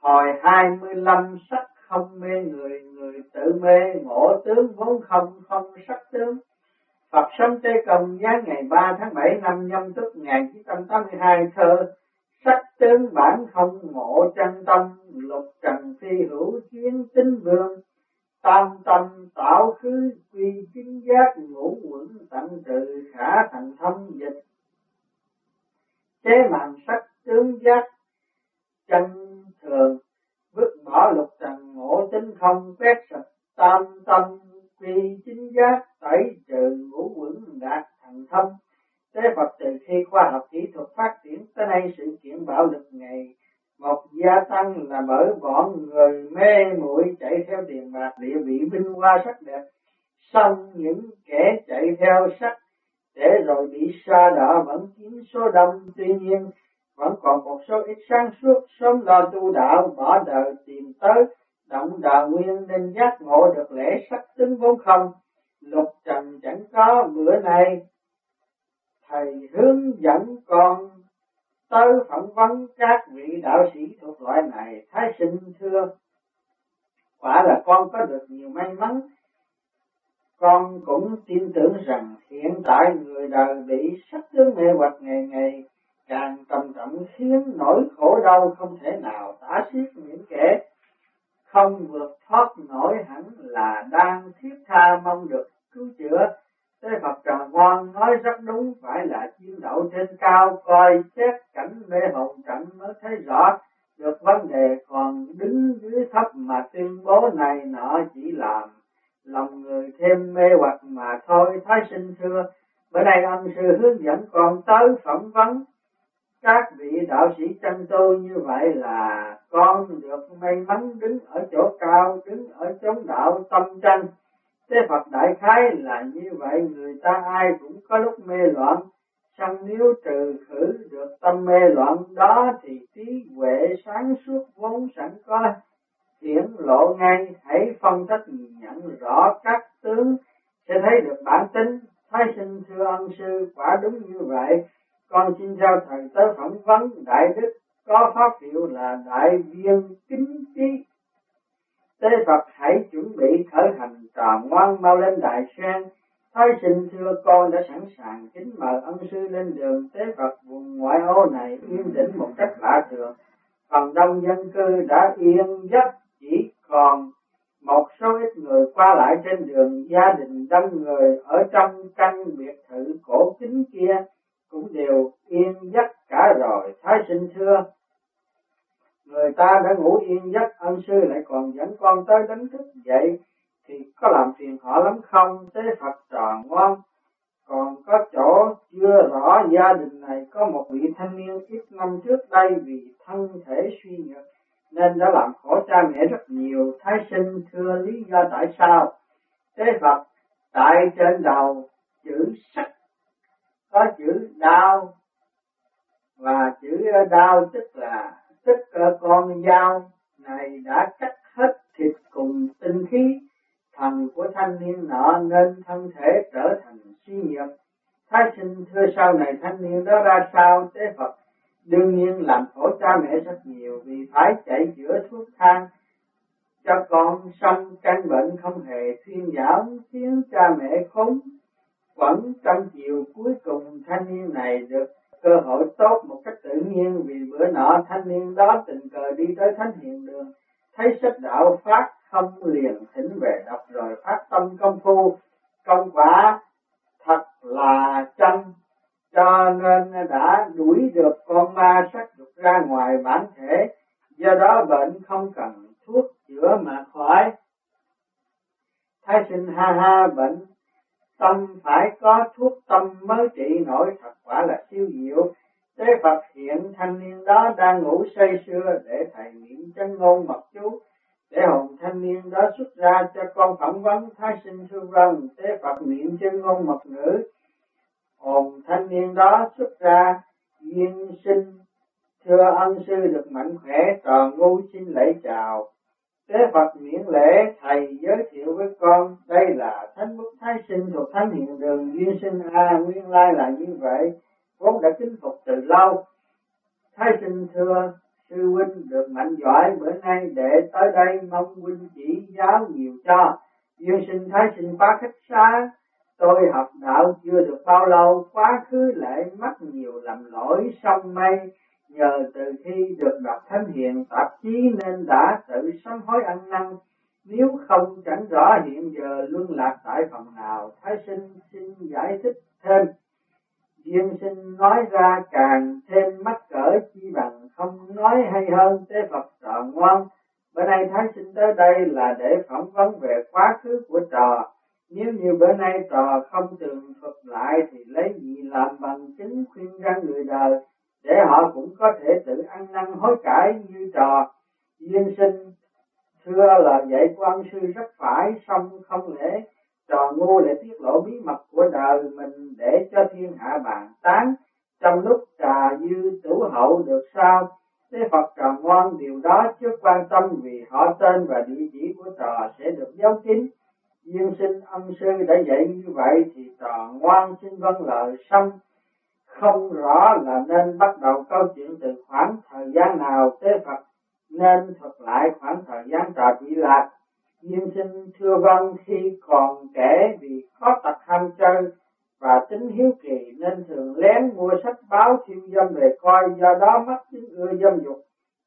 Hồi hai mươi lăm sắc không mê người, người tự mê, ngộ tướng vốn không, không sắc tướng. Phật sống Tây Công giá ngày 3 tháng 7 năm nhâm tuất 1982 thơ Sắc tướng bản không ngộ chân tâm, lục trần phi hữu chiến tinh vương. Tam tâm tạo khứ quy chính giác ngũ quẩn tận trừ khả thành thông dịch. Chế mạng sắc tướng giác chân thường vứt bỏ lục trần ngộ tính không quét sạch, tam tâm quy chính giác, tẩy trừ ngũ quẩn đạt thành thông. Thế Phật từ khi khoa học kỹ thuật phát triển tới nay, sự kiện bạo lực ngày một gia tăng là bởi bọn người mê muội chạy theo tiền bạc, địa vị vinh hoa sắc đẹp xong những kẻ chạy theo sắc, để rồi bị xa đỏ vẫn chiếm số đông. Tuy nhiên vẫn còn một số ít sáng suốt, sớm lo tu đạo, bỏ đời tìm tới, động đà nguyên nên giác ngộ được lễ sắc tính vốn không. Lục trần chẳng có, bữa nay thầy hướng dẫn con tới phỏng vấn các vị đạo sĩ thuộc loại này. Thái sinh thưa, quả là con có được nhiều may mắn. Con cũng tin tưởng rằng hiện tại người đời bị sắc tướng mê hoặc ngày ngày càng trầm trọng khiến nỗi khổ đau không thể nào tả xiết những kẻ không vượt thoát nổi hẳn là đang thiết tha mong được cứu chữa Thế Phật Trần Quang nói rất đúng, phải là chiến đậu trên cao, coi xét cảnh mê hồn cảnh mới thấy rõ được vấn đề, còn đứng dưới thấp mà tuyên bố này nọ chỉ làm lòng người thêm mê hoặc mà thôi. Thái sinh xưa. bữa nay ông sư hướng dẫn con tới phỏng vấn các vị đạo sĩ chân tu như vậy là con được may mắn đứng ở chỗ cao, đứng ở chống đạo tâm chân Thế Phật đại khái là như vậy, người ta ai cũng có lúc mê loạn, xong nếu trừ khử được tâm mê loạn đó thì trí huệ sáng suốt vốn sẵn có hiển lộ ngay, hãy phân tích nhận rõ các tướng sẽ thấy được bản tính. Thái sinh thưa ân sư, quả đúng như vậy. Con xin giao thầy tới phỏng vấn, Đại Đức có pháp hiệu là Đại Viên Kính Trí Tế Phật hãy chuẩn bị khởi hành trò ngoan mau lên đại sen. Thái sinh thưa con đã sẵn sàng kính mời ân sư lên đường tế Phật vùng ngoại ô này yên tĩnh một cách lạ thường. Phần đông dân cư đã yên giấc, chỉ còn một số ít người qua lại trên đường gia đình đông người ở trong căn biệt thự cổ kính kia cũng đều yên giấc cả rồi. Thái sinh thưa, người ta đã ngủ yên giấc, ân sư lại còn dẫn con tới đánh thức. Dậy thì có làm phiền họ lắm không? Thế phật tròn ngoan. Còn có chỗ chưa rõ gia đình này, có một vị thanh niên ít năm trước đây vì thân thể suy nhược nên đã làm khổ cha mẹ rất nhiều. Thái sinh thưa lý do tại sao? Thế phật tại trên đầu chữ sắc có chữ đau và chữ ờ, đau tức là, tức con dao này đã cắt hết thịt cùng tinh khí, thần của thanh niên nọ nên thân thể trở thành suy nhược. Thái sinh thưa sau này thanh niên đó ra sao tế phật? Đương nhiên làm khổ cha mẹ rất nhiều vì phải chạy chữa thuốc thang. Cho con xong căn bệnh không hề thuyên giảm, khiến cha mẹ khốn vẫn trong chiều cuối cùng thanh niên này được cơ hội tốt một cách tự nhiên vì bữa nọ thanh niên đó tình cờ đi tới thánh hiện đường. Thấy sách đạo phát không liền thỉnh về đọc rồi phát tâm công phu. Công quả thật là chân cho nên đã đuổi được con ma sắc dục ra ngoài bản thể, do đó bệnh không cần thuốc chữa mà khỏi. Thái sinh ha ha, bệnh tâm phải có thuốc tâm mới trị nổi, thật quả là siêu diệu. Thế Phật hiện thanh niên đó đang ngủ say sưa để thầy niệm chân ngôn mật chú. Để hồn thanh niên đó xuất ra cho con phỏng vấn thái sinh thư vân, thế Phật niệm chân ngôn mật ngữ. Hồn thanh niên đó xuất ra, duyên sinh, thưa ân sư được mạnh khỏe tròn ngu xin lễ chào. Tế Phật miễn lễ, thầy giới thiệu với con, đây là thánh bút thái sinh thuộc thánh hiện đường duyên sinh a, nguyên lai là như vậy, vốn đã kính phục từ lâu. Thái sinh thưa, sư huynh được mạnh giỏi, bữa nay để tới đây mong huynh chỉ giáo nhiều cho. Duyên sinh thái sinh phá khách xa tôi học đạo chưa được bao lâu, quá khứ lại mắc nhiều lầm lỗi sông may nhờ từ khi được đọc thánh hiền, tạp chí nên đã tự sám hối ăn năn nếu không chẳng rõ hiện giờ luân lạc tại phòng nào, thái sinh xin giải thích thêm Duyên sinh nói ra càng thêm mắc cỡ, chi bằng không nói hay hơn tế Phật trò ngoan. Bữa nay Thái sinh tới đây là để phỏng vấn về quá khứ của trò. Nếu như bữa nay trò không tường thuật lại thì lấy gì làm bằng chứng khuyên ra người đời để họ cũng có thể tự ăn năn hối cải như trò. Duyên sinh thưa là dạy của ông sư rất phải, song không lẽ trò ngu lại tiết lộ bí mật của đời mình để cho thiên hạ bàn tán trong lúc trà dư tử hậu được sao Thế Phật trò ngoan điều đó chứ quan tâm vì họ tên và địa chỉ của trò sẽ được giấu kín. Duyên sinh ân sư đã dạy như vậy thì trò ngoan xin vâng lời xong. Không rõ là nên bắt đầu câu chuyện từ khoảng thời gian nào Thế Phật, nên thuật lại khoảng thời gian trò bị lạc. Nhưng sinh thưa vâng khi còn kể vì có tật ham chơi và tính hiếu kỳ nên thường lén mua sách báo khiêu dâm về coi, do đó mất tính ưa dâm dục,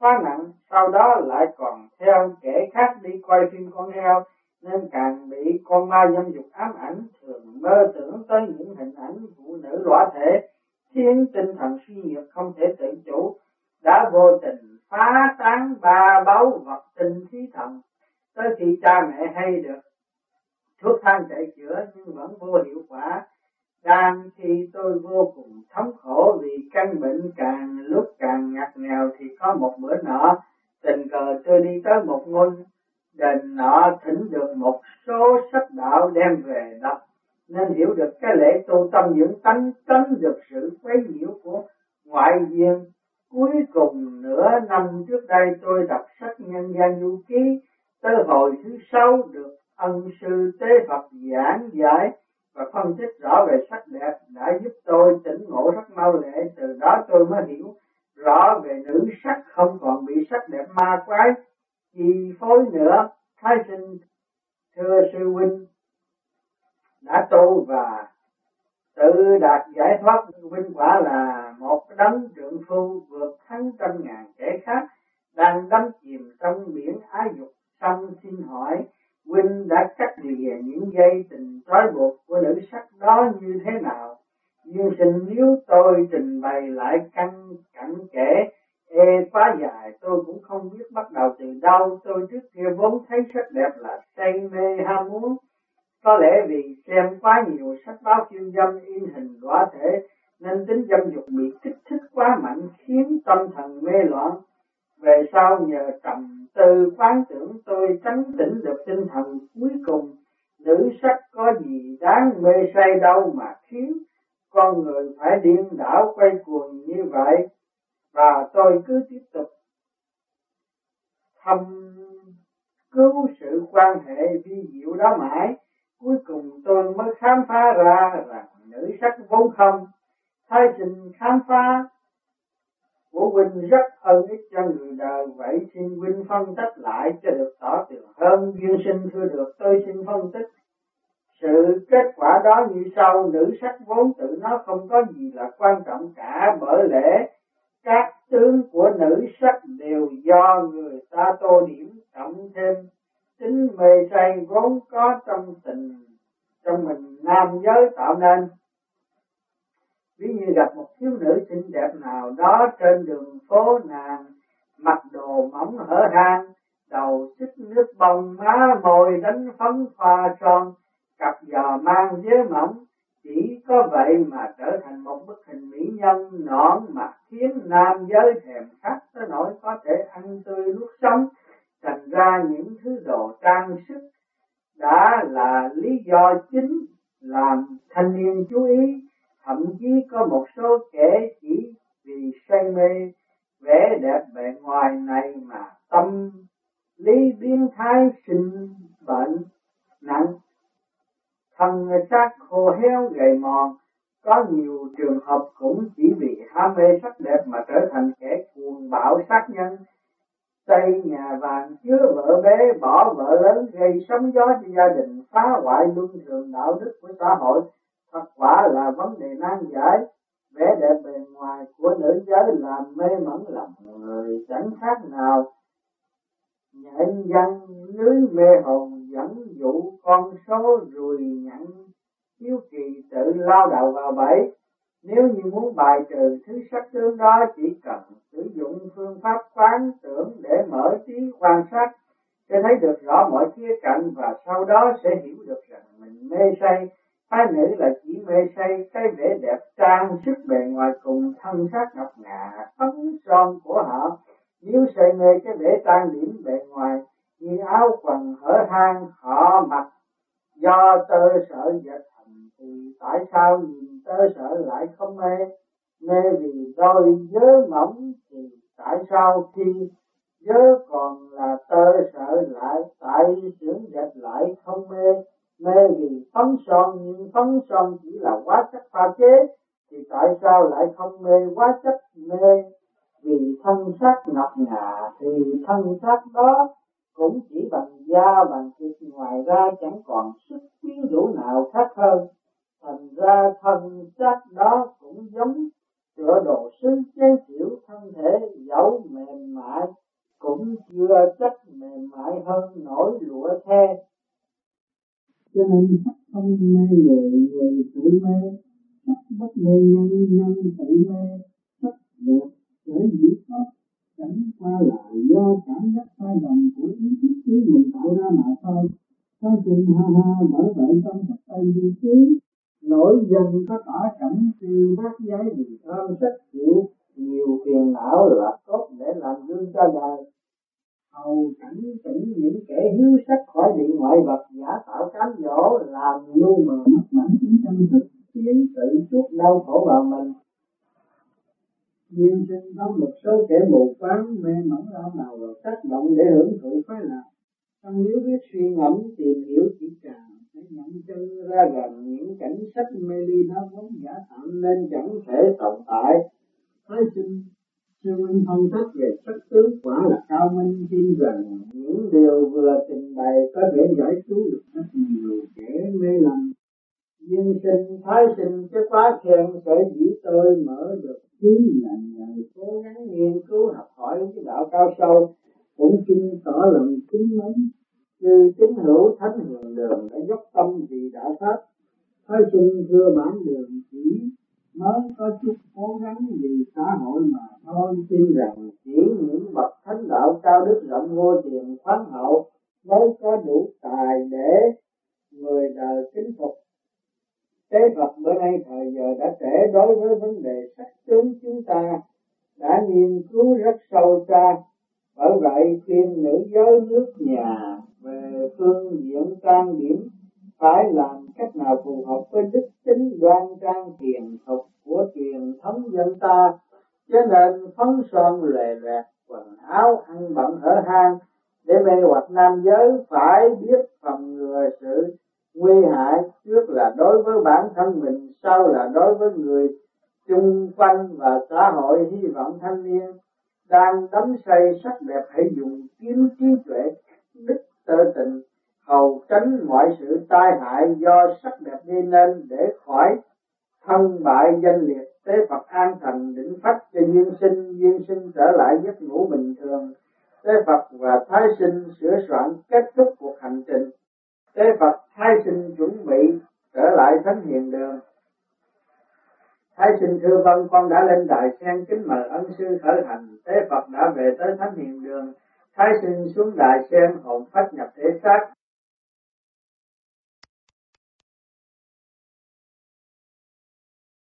quá nặng, sau đó lại còn theo kẻ khác đi coi phim con heo, nên càng bị con ma dâm dục ám ảnh, thường mơ tưởng tới những hình ảnh phụ nữ lõa thể khiến tinh thần suy nhược không thể tự chủ, đã vô tình phá tán ba báu vật tình khí thần. Tới khi cha mẹ hay được thuốc thang chạy chữa nhưng vẫn vô hiệu quả. Đang khi tôi vô cùng thống khổ vì căn bệnh càng lúc càng ngặt nghèo thì có một bữa nọ, tình cờ tôi đi tới một ngôi đền nọ thỉnh được một số sách đạo đem về đọc nên hiểu được cái lễ tu tâm dưỡng tánh tránh được sự quấy nhiễu của ngoại viên. Cuối cùng nửa năm trước đây tôi đọc sách nhân gian du ký, tới hồi thứ sáu được ân sư tế Phật giảng giải và phân tích rõ về sắc đẹp đã giúp tôi tỉnh ngộ rất mau lẹ từ đó tôi mới hiểu rõ về nữ sắc không còn bị sắc đẹp ma quái chi phối nữa thái sinh thưa sư huynh đã tu và tự đạt giải thoát huynh quả là một đấng trượng phu vượt thắng trăm ngàn kẻ khác đang đắm chìm trong biển ái dục xong xin hỏi, huynh đã cắt lìa những dây tình trói buộc của nữ sắc đó như thế nào? Nhưng xin nếu tôi trình bày lại căn cảnh kể ê e quá dài, tôi cũng không biết bắt đầu từ đâu. Tôi trước kia vốn thấy sắc đẹp là say mê ham muốn có lẽ vì xem quá nhiều sách báo khiêu dâm in hình lõa thể, nên tính dâm dục bị kích thích quá mạnh khiến tâm thần mê loạn. Về sau nhờ trầm tư quán tưởng tôi tránh tỉnh được tinh thần cuối cùng, nữ sắc có gì đáng mê say đâu mà khiến con người phải điên đảo quay cuồng như vậy. Và tôi cứ tiếp tục thăm cứu sự quan hệ vi diệu đó mãi cuối cùng tôi mới khám phá ra rằng nữ sắc vốn không. Thay trình khám phá, của huynh rất ân ích cho người đời. Vậy xin huynh phân tích lại cho được tỏ tường hơn. Duyên sinh thưa được, tôi xin phân tích. Sự kết quả đó như sau. Nữ sắc vốn tự nó không có gì là quan trọng cả. Bởi lẽ, các tướng của nữ sắc đều do người ta tô điểm tính mê say vốn có trong tình trong mình nam giới tạo nên. Ví như gặp một thiếu nữ xinh đẹp nào đó trên đường phố nàng, mặc đồ mỏng hở hang, đầu xích nước bông má môi đánh phấn pha son, cặp giò mang dế mỏng. Chỉ có vậy mà trở thành một bức hình mỹ nhân nõn mà khiến nam giới thèm khát tới nỗi có thể ăn tươi nuốt sống. Thành ra nhiều trang sức đã là lý do chính làm thanh niên chú ý. Thậm chí có một số kẻ chỉ vì say mê vẻ đẹp bề ngoài này mà tâm lý biến thái, sinh bệnh, nặng. Thân xác khô héo gầy mòn, có nhiều trường hợp cũng chỉ vì ham mê sắc đẹp mà trở thành kẻ cuồng bạo sát nhân xây nhà vàng, chứa vợ bé, bỏ vợ lớn, gây sóng gió cho gia đình, phá hoại luân thường đạo đức của xã hội. Thật quả là vấn đề nan giải, vẻ đẹp bề ngoài của nữ giới làm mê mẩn lòng người. Chẳng khác nào nhện dân lưới mê hồn dẫn dụ con số rùi nhặn, hiếu kỳ tự lao đầu vào bẫy nếu như muốn bài trừ thứ sắc tướng đó, chỉ cần sử dụng phương pháp quán tưởng để mở trí quan sát, sẽ thấy được rõ mọi khía cạnh và sau đó sẽ hiểu được rằng mình mê say. Phái nữ là chỉ mê say, cái vẻ đẹp trang sức bề ngoài cùng thân xác ngọc ngà phấn son của họ. Nếu say mê cái vẻ trang điểm bề ngoài như áo quần, hở hang, họ mặc do tơ sợ dệt thành thì tại sao nhìn tơ sợ lại không mê. Mê vì đôi nhớ mỏng thì tại sao khi nhớ còn là tơ sợ lại tại xưởng dệt lại không mê? Mê vì phấn son, nhưng phấn son chỉ là quá chất pha chế thì tại sao lại không mê quá chất mê? Vì thân xác ngọc ngà thì thân xác đó cũng chỉ bằng da, bằng thịt ngoài ra chẳng còn sức quyến rũ nào khác hơn thành ra thân xác đó cũng giống tựa đồ sứ chế chịu thân thể dẫu mềm mại, cũng chưa chắc mềm mại hơn nổi lụa the. Cho nên sắc không mê người người tự mê, sắc bất mê nhân nhân tự mê, sắc đẹp sở dĩ có, chẳng qua là do cảm giác sai lầm của ý thức trí mình tạo ra mà thôi. Nói chừng ha ha bởi vậy trong sách Tây di Ký dân có tỏ cảnh từ bát giấy vì tham sách chịu, nhiều phiền não là tốt để làm gương cho đời hầu cảnh tỉnh những kẻ hiếu sắc khỏi bị ngoại vật, giả tạo cám dỗ làm lu mờ mắt bản tính tâm thực tiến tự chuốc đau khổ vào mình. Nguyên sinh có một số kẻ mù quáng, mê mẩn lao nào rồi tác động để hưởng thụ khoái lạc. Trong nếu biết suy ngẫm, tìm hiểu chỉ càng phải nhận tư ra rằng những cảnh sách mê ly nó vốn giả tạo nên chẳng thể tồn tại. Thái sinh, sư minh phân tích về sắc tướng quả là cao minh tin rằng những điều vừa trình bày có thể giải cứu được rất nhiều kẻ mê lầm. Nhưng sinh thái sinh cái quá khen sở dĩ tôi mở được trí là nhờ cố gắng nghiên cứu học hỏi cái đạo cao sâu. Cũng xin tỏ lòng kính mến như tín hữu thánh hiền đường đã dốc tâm vì đạo pháp thôi sinh thưa bản đường chỉ mới có chút cố gắng vì xã hội mà thôi tin rằng chỉ những bậc thánh đạo cao đức rộng vô tiền khoáng hậu mới có đủ tài để người đời kính phục Thế Phật bữa nay thời giờ đã trễ đối với vấn đề sắc tướng chúng ta đã nghiên cứu rất sâu xa. Bởi vậy khuyên nữ giới nước nhà về phương diện trang điểm phải làm cách nào phù hợp với đức tính đoan trang thiền thuật của truyền thống dân ta. Cho nên phấn son lề lẹt, quần áo ăn bận hở hang để mê hoặc nam giới phải biết phòng ngừa sự nguy hại trước là đối với bản thân mình, sau là đối với người chung quanh và xã hội, hy vọng thanh niên đang đắm say, sắc đẹp hãy dùng kiếm trí tuệ, đức tơ tình. Hầu tránh mọi sự tai hại do sắc đẹp gây nên để khỏi thân bại danh liệt. Tế Phật an thành định phách cho duyên sinh duyên sinh trở lại giấc ngủ bình thường. Tế Phật và thái sinh sửa soạn kết thúc cuộc hành trình. Tế Phật, thái sinh chuẩn bị trở lại thánh hiền đường. Thái sinh thưa vân con đã lên đài sen kính mời ân sư khởi hành. Thế Phật đã về tới thánh hiền đường. Thái sinh xuống đài sen hồn phách nhập thể xác.